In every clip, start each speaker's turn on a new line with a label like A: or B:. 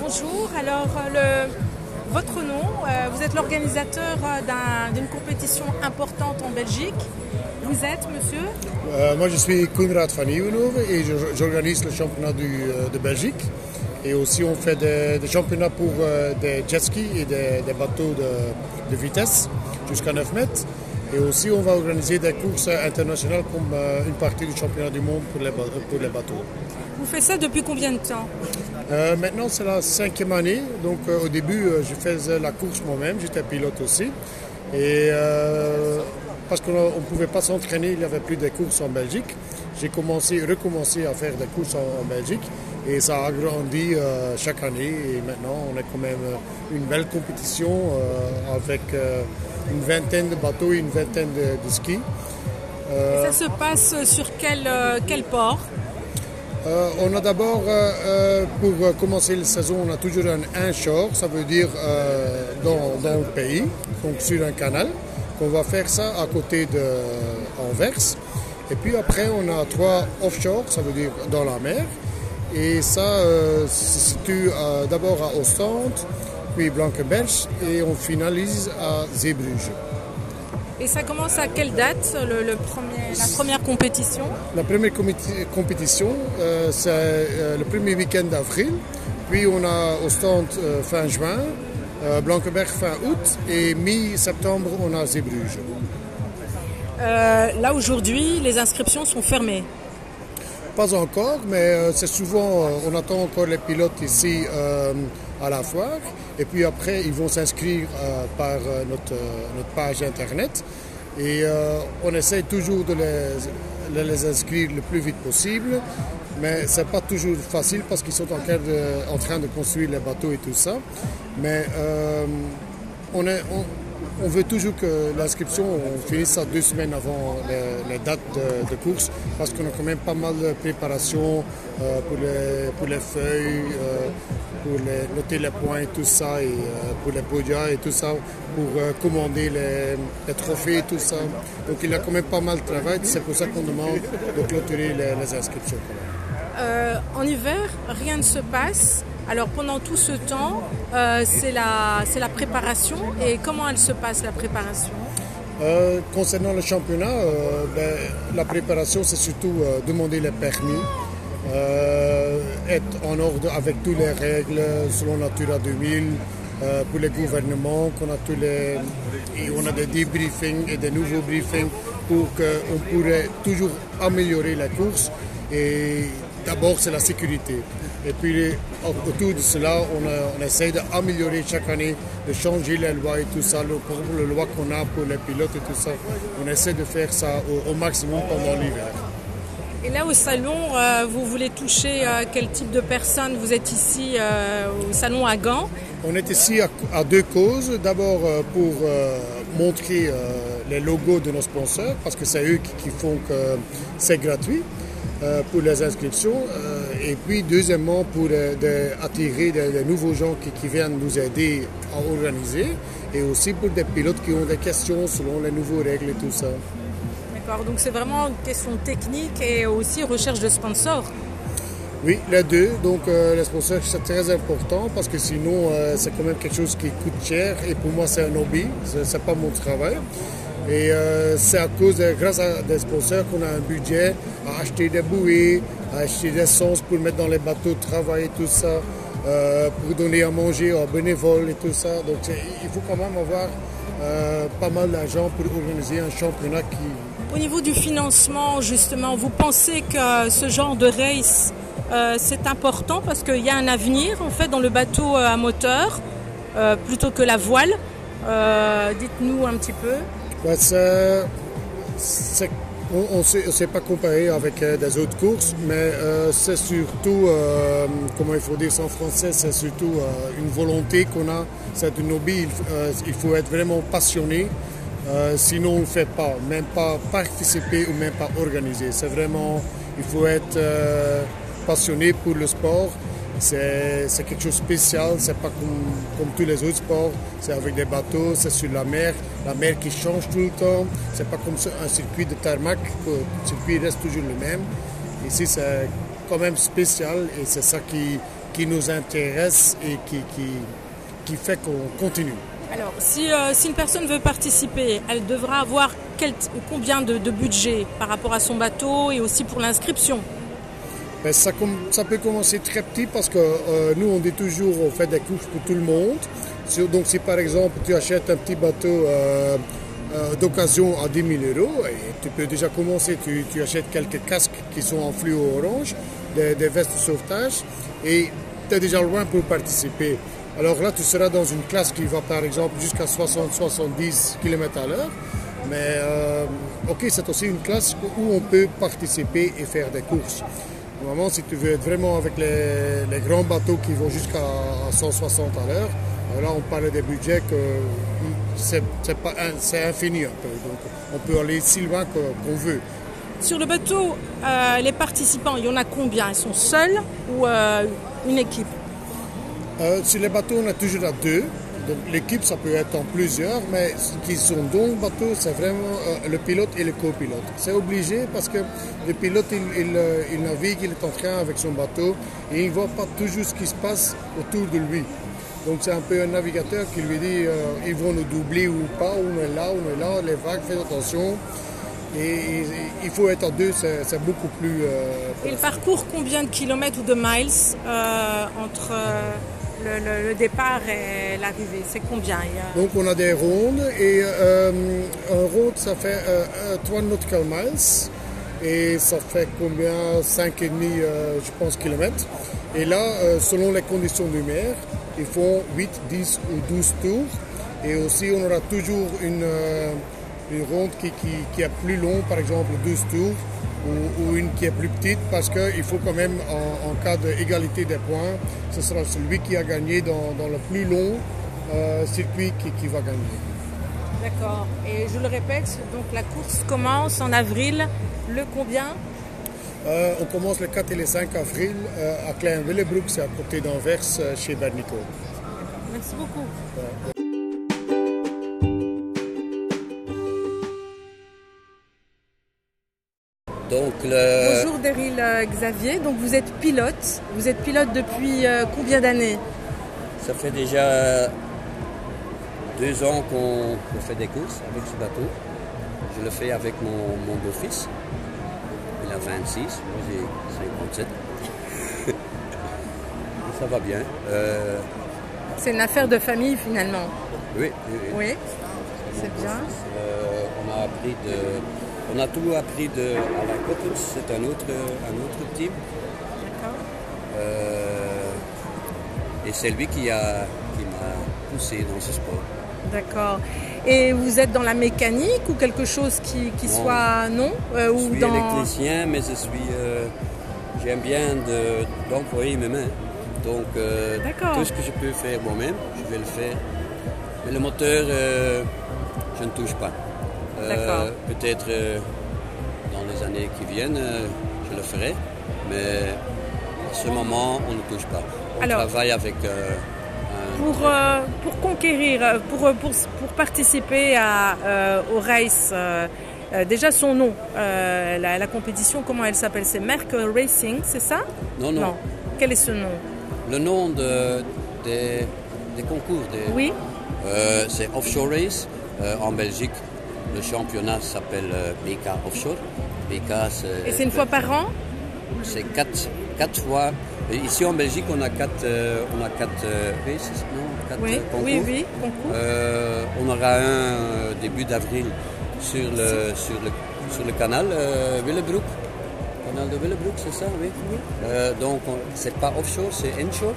A: Bonjour, alors euh, le, votre nom, euh, vous êtes l'organisateur euh, d'un- d'une compétition importante en Belgique. Vous êtes monsieur?
B: Euh, moi, je suis Koenraad van Nieuwenhoven et j'organise le championnat du, de Belgique. Et aussi, on fait des, des championnats pour des jet skis et des, des bateaux de, de vitesse jusqu'à 9 mètres. Et aussi, on va organiser des courses internationales comme une partie du championnat du monde pour les, ba- pour les bateaux.
A: Vous faites ça depuis combien de temps?
B: Euh, maintenant, c'est la cinquième année. Donc, euh, au début, euh, je faisais la course moi-même. J'étais pilote aussi. Et parce qu'on ne pouvait pas s'entraîner, il n'y avait plus de courses en Belgique. J'ai commencé, recommencé à faire des courses en, Belgique. Et ça a grandi chaque année. Et maintenant, on a quand même une belle compétition avec une vingtaine de bateaux et une vingtaine de, skis.
A: Ça se passe sur quel, quel port?
B: Euh, on a d'abord, euh, euh, pour commencer la saison, on a toujours un inshore, ça veut dire dans, dans le pays, donc sur un canal. On va faire ça à côté de Anvers. Et puis après, on a trois offshore, ça veut dire dans la mer. Et ça se situe d'abord à Ostende, puis Blankenberge, et on finalise à Zeebrugge.
A: Et ça commence à quelle date, le, le premier, la première compétition?
B: La première compétition, euh, c'est euh, le premier week-end d'avril. Puis on a Ostende euh, fin juin, Blankenberg fin août et mi-septembre on a Zeebrugge.
A: Là aujourd'hui, les inscriptions sont fermées.
B: Pas encore, mais c'est souvent, on attend encore les pilotes ici à la foire. Et puis après, ils vont s'inscrire euh, par euh, notre, euh, notre page internet. Et on essaie toujours de les, les inscrire le plus vite possible. Mais c'est pas toujours facile parce qu'ils sont encore de- en train de construire les bateaux et tout ça. Mais on, est, on, on veut toujours que l'inscription, on finisse ça deux semaines avant les, les dates de, course, parce qu'on a quand même pas mal de préparation euh, pour, les, feuilles, euh, pour noter les points tout ça, et euh, pour les podiums et tout ça, pour commander les, les trophées tout ça. Donc il y a quand même pas mal de travail, c'est pour ça qu'on demande de clôturer les, inscriptions.
A: en hiver, rien ne se passe. Alors pendant tout ce temps, euh, c'est la, la préparation. Et comment elle se passe, la préparation?
B: Euh, concernant le championnat, euh, ben, la préparation, c'est surtout demander les permis, être en ordre avec toutes les règles selon Natura 2000, euh, pour les gouvernements, qu'on a tous les, et on a des debriefings et des nouveaux briefings pour qu'on pourrait toujours améliorer la course. Et d'abord, c'est la sécurité. Et puis, autour de cela, on, a- on essaie d'améliorer chaque année, de changer les lois et tout ça, le, les lois qu'on a pour les pilotes et tout ça. On essaie de faire ça au, au maximum pendant l'hiver.
A: Et là au salon, euh, vous voulez toucher euh, quel type de personnes? Vous êtes ici euh, au salon à Gand.
B: On est ici à, à deux causes. D'abord euh, pour euh, montrer euh, les logos de nos sponsors, parce que c'est eux qui, qui font que c'est gratuit euh, pour les inscriptions. Et puis deuxièmement pour euh, de- attirer des, des nouveaux gens qui, qui viennent nous aider à organiser. Et aussi pour des pilotes qui ont des questions selon les nouveaux règles et tout ça.
A: D'accord, donc c'est vraiment une question technique et aussi recherche de sponsors.
B: Oui, les deux. Donc, euh, les sponsors, c'est très important parce que sinon, euh, c'est quand même quelque chose qui coûte cher. Et pour moi, c'est un hobby. C'est pas mon travail. Et euh, c'est à cause, de, grâce à des sponsors, qu'on a un budget à acheter des bouées, acheter des sens pour mettre dans les bateaux de travail et tout ça, euh, pour donner à manger aux bénévoles et tout ça. Donc, il faut quand même avoir euh, pas mal d'argent pour organiser un championnat qui,
A: Au niveau du financement, justement, vous pensez que ce genre de race, euh, c'est important parce qu'il y a un avenir en fait dans le bateau euh, à moteur plutôt que la voile. Dites-nous un petit peu.
B: Ben, c'est- on ne sait pas comparer avec euh, des autres courses, mais euh, c'est surtout, euh, comment il faut dire ça en français, c'est surtout une volonté qu'on a, c'est un hobby, il, il faut être vraiment passionné, sinon on ne fait pas, même pas participer ou même pas organiser. C'est vraiment, il faut être passionné pour le sport. C'est quelque chose de spécial, c'est pas comme, tous les autres sports. C'est avec des bateaux, c'est sur la mer, la mer qui change tout le temps. C'est pas comme un circuit de tarmac, le circuit reste toujours le même. Ici, c'est quand même spécial et c'est ça qui, nous intéresse et qui, fait qu'on continue.
A: Alors, si, euh, si, une personne veut participer, elle devra avoir quel, combien de, de, budget par rapport à son bateau et aussi pour l'inscription?
B: Ben ça, peut commencer très petit parce que euh, nous, on dit toujours, on fait des courses pour tout le monde. Donc, si par exemple, tu achètes un petit bateau euh, euh, d'occasion à 10 000 euros, tu peux déjà commencer, tu, achètes quelques casques qui sont en fluo orange, des, des vestes de sauvetage, et tu es déjà loin pour participer. Alors là, tu seras dans une classe qui va par exemple jusqu'à 60-70 km à l'heure. Mais ok, c'est aussi une classe où on peut participer et faire des courses. Normalement, si tu veux être vraiment avec les, les grands bateaux qui vont jusqu'à 160 à l'heure, là on parle des budgets que c'est infini un peu. Donc on peut aller si loin qu'on qu veut.
A: Sur le bateau, euh, les participants, il y en a combien? Ils sont seuls ou euh, une équipe?
B: Euh, Sur les bateaux, on est toujours à deux. L'équipe, ça peut être en plusieurs, mais ce qui sont dans le bateau, c'est vraiment euh, le pilote et le copilote. C'est obligé parce que le pilote, il, il, navigue, il est en train avec son bateau et il ne voit pas toujours ce qui se passe autour de lui. Donc c'est un peu un navigateur qui lui dit euh, ils vont nous doubler ou pas, on est là, on est là, les vagues, faites attention. Et, il faut être à deux, c'est beaucoup plus. Euh,
A: parcours combien de kilomètres ou de miles euh, entre le, départ et l'arrivée C'est combien
B: a... Donc on a des rondes et euh, un ronde ça fait 3 nautical miles et ça fait combien? 5,5 je pense kilomètres. Et là, selon les conditions du mer, ils font 8, 10 ou 12 tours. Et aussi, on aura toujours une, euh, une ronde qui, qui, qui, est plus longue, par exemple 12 tours, ou, ou une qui est plus petite, parce qu'il faut quand même, en, en cas d'égalité des points, ce sera celui qui a gagné dans, dans le plus long euh, circuit qui, qui va gagner.
A: D'accord. Et je le répète, donc la course commence en avril, le combien?
B: Euh, on commence le 4 et le 5 avril euh, à Klein-Willebroek, c'est à côté d'Anvers, euh, chez Bernico.
A: Merci beaucoup. Ouais.
C: Donc le...
A: Bonjour Daryl Xavier, donc vous êtes pilote. Vous êtes pilote depuis combien d'années?
C: Ça fait déjà deux ans qu'on qu fait des courses avec ce bateau. Je le fais avec mon, mon beau-fils il a 26, moi j'ai 57. ça va bien. Euh...
A: C'est une affaire de famille finalement.
C: Oui, oui,
A: oui. oui c'est bien.
C: Euh, on a appris de. On a tout appris de à la Cottons, c'est un autre, un autre team.
A: D'accord.
C: Euh, et c'est lui qui m'a qui poussé dans ce sport.
A: D'accord. Et vous êtes dans la mécanique ou quelque chose qui, qui soit non
C: euh, Je suis dans... électricien, mais je suis euh, j'aime bien d'employer de, mes mains. Donc euh, tout ce que je peux faire moi-même, je vais le faire. Mais le moteur, je ne touche pas.
A: Euh,
C: peut-être dans les années qui viennent, je le ferai, mais à ce moment, on ne touche pas. On
A: Alors,
C: travaille avec
A: pour, euh, pour conquérir, pour, pour, pour participer à, euh, au race, euh, déjà son nom, la, la, compétition, comment elle s'appelle C'est Merck Racing, c'est ça?
C: Non, non,
A: non. Quel est ce nom?
C: Le nom de, des, des concours. Des,
A: oui.
C: c'est Offshore Race en Belgique. Le championnat s'appelle BK Offshore. BK,
A: Et c'est une fois par an
C: C'est quatre, quatre fois Ici en Belgique, on a quatre, euh, on a quatre euh, races, non quatre
A: oui,
C: concours.
A: Oui, oui, concours.
C: Euh, on aura un début d'avril sur le, sur, le, sur le canal euh, Willebroek. Canal de Willebroek, c'est ça, oui.
A: oui.
C: donc, c'est pas offshore, c'est inshore.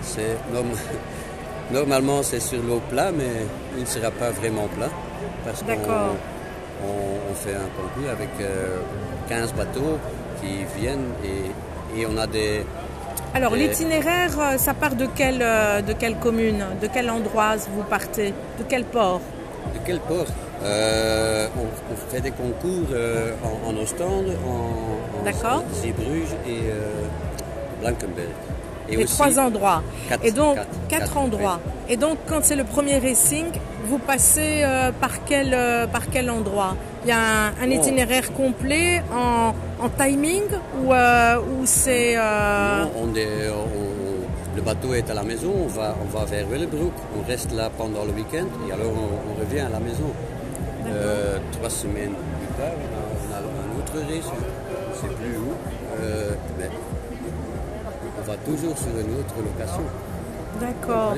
C: C'est norm... Normalement, c'est sur l'eau plat, mais il ne sera pas vraiment plat. Parce qu'on on, on, fait un concours avec 15 bateaux qui viennent et, et on a des,
A: alors l'itinéraire, ça part de quelle, de quelle commune De quel endroit vous partez De quel port?
C: De quel port? Euh, on, on, fait des concours euh, en, en, Ostende, en, en Zeebrugge et euh, Blankenberg.
A: Et Les trois endroits.
C: Quatre,
A: et donc
C: quatre,
A: quatre, quatre endroits. Et donc quand c'est le premier racing, vous passez euh, par, quel, euh, par quel endroit? Il y a un, un oh. itinéraire complet en, en timing ou, euh, ou c'est...
C: Non, on, est, on, le bateau est à la maison, on va, on va vers Willebroek, on reste là pendant le week-end et alors on, revient à la maison. Euh, trois semaines plus tard, on a, un autre race, je ne sais plus où, euh, mais on va toujours sur une autre location.
A: D'accord.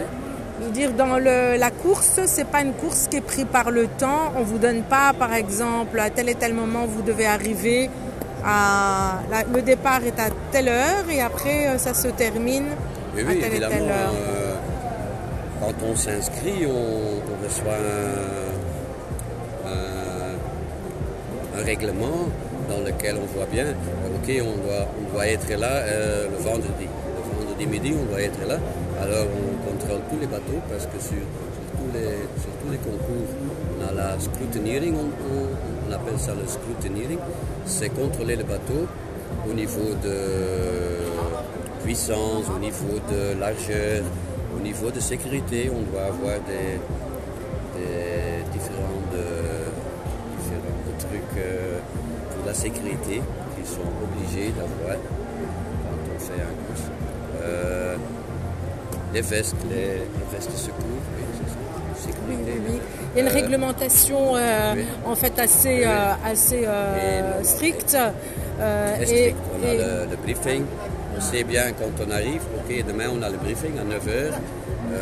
A: Je veux dire, dans la course, c'est pas une course qui est prise par le temps. On vous donne pas, par exemple, à tel et tel moment, vous devez arriver. À, le départ est à telle heure et après, euh, ça se termine
C: oui,
A: à telle
C: et
A: telle heure.
C: Euh, quand on s'inscrit, on, reçoit un, règlement dans lequel on voit bien, ok, on doit, on doit être là euh, le vendredi. Midi, on doit être là. Alors on contrôle tous les bateaux parce que sur, tous, les, concours, on a la scrutineering, on, appelle ça le scrutineering, c'est contrôler le bateau au niveau de puissance, au niveau de largeur, au niveau de sécurité. On doit avoir des, différents, trucs euh, pour la sécurité qu'ils sont obligés d'avoir quand on fait un course. Euh, les vestes, les, vestes de secours,
A: oui, Il y a une euh, réglementation euh, en fait assez, euh, assez stricte.
C: Et, on a le, briefing. On sait bien quand on arrive, ok, demain on a le briefing à 9h.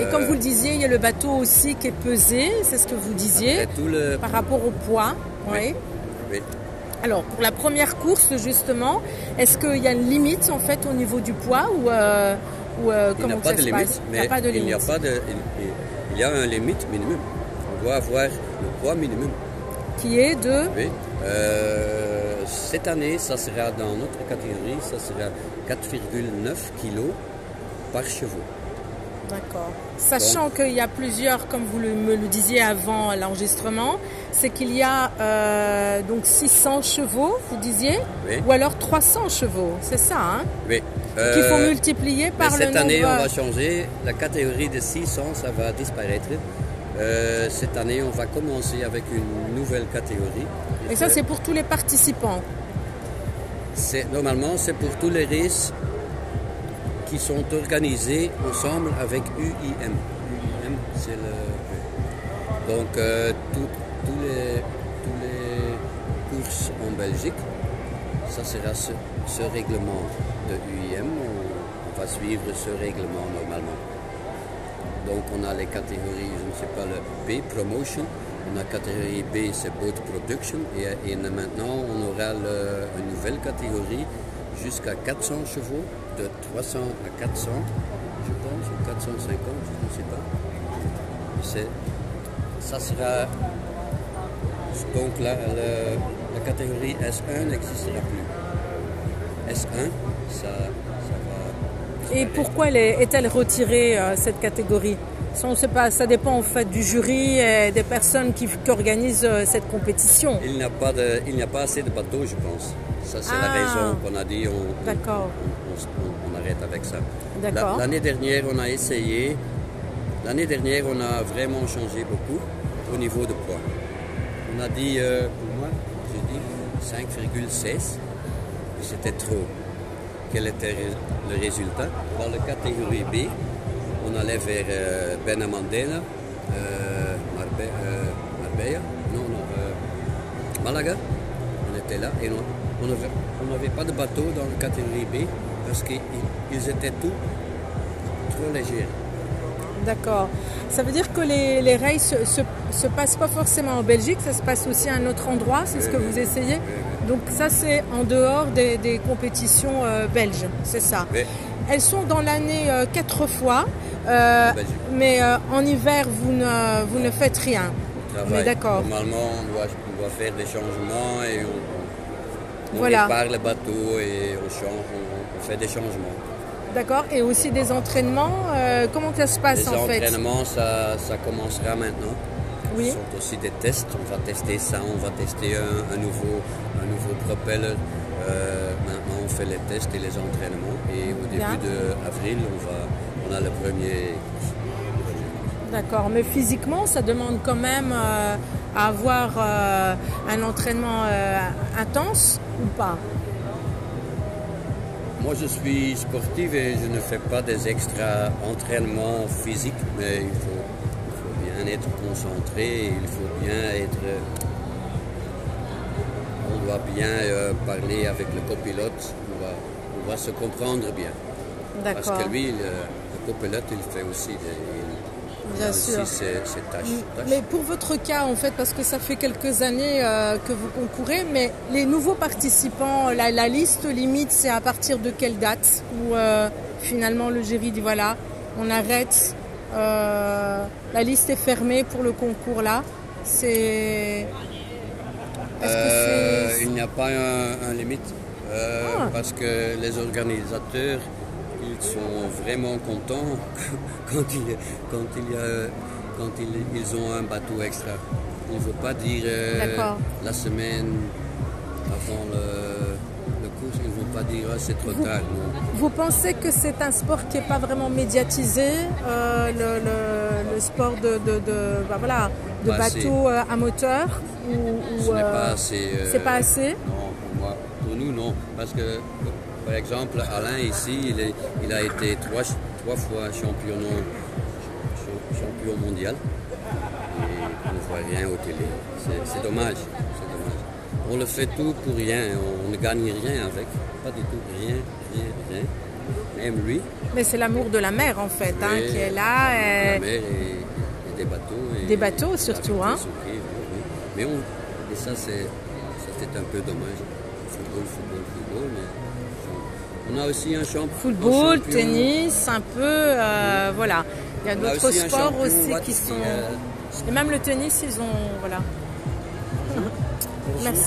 A: Et comme vous le disiez, il y a le bateau aussi qui est pesé, c'est ce que vous disiez, par rapport au poids. Oui. Alors, pour la première course, justement, est-ce qu'il y a une limite en fait au niveau du poids ou
C: euh, il n'y a pas de limite, mais il n'y a pas de, il, il y a un limite minimum. On doit avoir le poids minimum.
A: Qui est de
C: Oui. Euh, cette année, ça sera dans notre catégorie, ça sera 4,9 kg par chevaux.
A: D'accord. Sachant qu'il y a plusieurs, comme vous me le disiez avant l'enregistrement, c'est qu'il y a euh, donc 600 chevaux, vous disiez, ou alors 300 chevaux, c'est ça, hein?
C: Oui.
A: Qu'il faut euh, multiplier par
C: le Cette année, on va changer. La catégorie de 600, ça va disparaître. Euh, cette année, on va commencer avec une nouvelle catégorie.
A: Et ça, c'est pour tous les participants?
C: Normalement, c'est pour tous les races qui sont organisés ensemble avec UIM. Le. Donc, euh, tous les, les courses en Belgique, ça sera ce, règlement de UIM. On, va suivre ce règlement normalement. Donc, on a les catégories, je ne sais pas, le B, Promotion. On a catégorie B, c'est Boat Production. Et, maintenant, on aura une nouvelle catégorie jusqu'à 400 chevaux de 300 à 400, je pense, ou 450, je ne sais pas. Ça sera. Donc la, la, catégorie S1 n'existera plus. S1, ça, va.
A: Et pourquoi est-elle retirée, euh, cette catégorie? Ça, on sait pas, ça dépend en fait du jury et des personnes qui, organisent euh, cette compétition.
C: Il n'y a, pas a pas assez de bateaux, je pense. Ça, c'est la ah. raison qu'on a dit on, D'accord on, arrête avec ça. L'année dernière, on a essayé. L'année dernière, on a vraiment changé beaucoup au niveau de poids. On a dit, euh, pour moi, j'ai dit 5,16. C'était trop. Quel était le résultat? Dans la catégorie B, on allait vers euh, Benamandela, euh, euh, Marbella, non, non, Malaga. On était là et on n'avait pas de bateau dans la catégorie B parce qu'ils étaient tous trop légers.
A: D'accord. Ça veut dire que les, les races se, se, passent pas forcément en Belgique, ça se passe aussi à un autre endroit, c'est ce que vous essayez Donc ça c'est en dehors des, compétitions euh, belges, c'est ça. Elles sont dans l'année euh, quatre fois, euh, mais en hiver vous ne, vous ne faites rien.
C: d'accord. Normalement on doit, on doit, faire des changements et on, on répare le bateau et on change, fait des changements.
A: D'accord. Et aussi des entraînements. Euh, comment ça se passe en
C: fait? Les entraînements, ça, ça, commencera maintenant. Oui. Ce sont aussi des tests. On va tester ça. On va tester un, nouveau, un nouveau propeller. Euh, maintenant, on fait les tests et les entraînements. Et au début d'avril, on, va, on a le premier.
A: D'accord. Mais physiquement, ça demande quand même euh, à avoir un entraînement intense ou pas?
C: Moi, je suis sportif et je ne fais pas des extra entraînements physiques, mais il faut, bien être concentré, il faut bien être. On doit bien euh, parler avec le copilote, on va, se comprendre bien. Parce que lui, le, le copilote, il fait aussi des,
A: Bien sûr. Mais pour votre cas, en fait, parce que ça fait quelques années euh, que vous concourez, mais les nouveaux participants, la, liste limite, c'est à partir de quelle date Où euh, finalement le jury dit voilà, on arrête, euh, la liste est fermée pour le concours là. C'est.
C: il n'y a pas un, limite. Ah. Parce que les organisateurs ils sont vraiment contents quand il, quand il y a, quand ils, ont un bateau extra. Il ne faut pas dire euh, la semaine avant le, cours, ils ne vont pas dire ah, c'est trop tard.
A: Vous pensez que c'est un sport qui n'est pas vraiment médiatisé, euh, le, sport de, de, bah, voilà, de bateau euh, à moteur
C: ou, Ce n'est pas assez.
A: c'est pas assez?
C: Non, pour, moi, pour nous non, parce que par exemple, Alain ici, il, a été trois, fois champion, champion mondial. Et on ne voit rien au télé. C'est dommage, On le fait tout pour rien. On ne gagne rien avec. Pas du tout. Rien, rien, rien. Même lui.
A: Mais c'est l'amour de la mer en fait hein, qui est là.
C: La mer et, des bateaux.
A: des bateaux surtout. Hein.
C: Mais on, et ça, c'est un peu dommage. Football, football, football. Mais on a aussi un champion.
A: Football, tennis, un peu, euh, voilà. Il y a d'autres sports aussi qui sont. Et même le tennis, ils ont, voilà. Merci.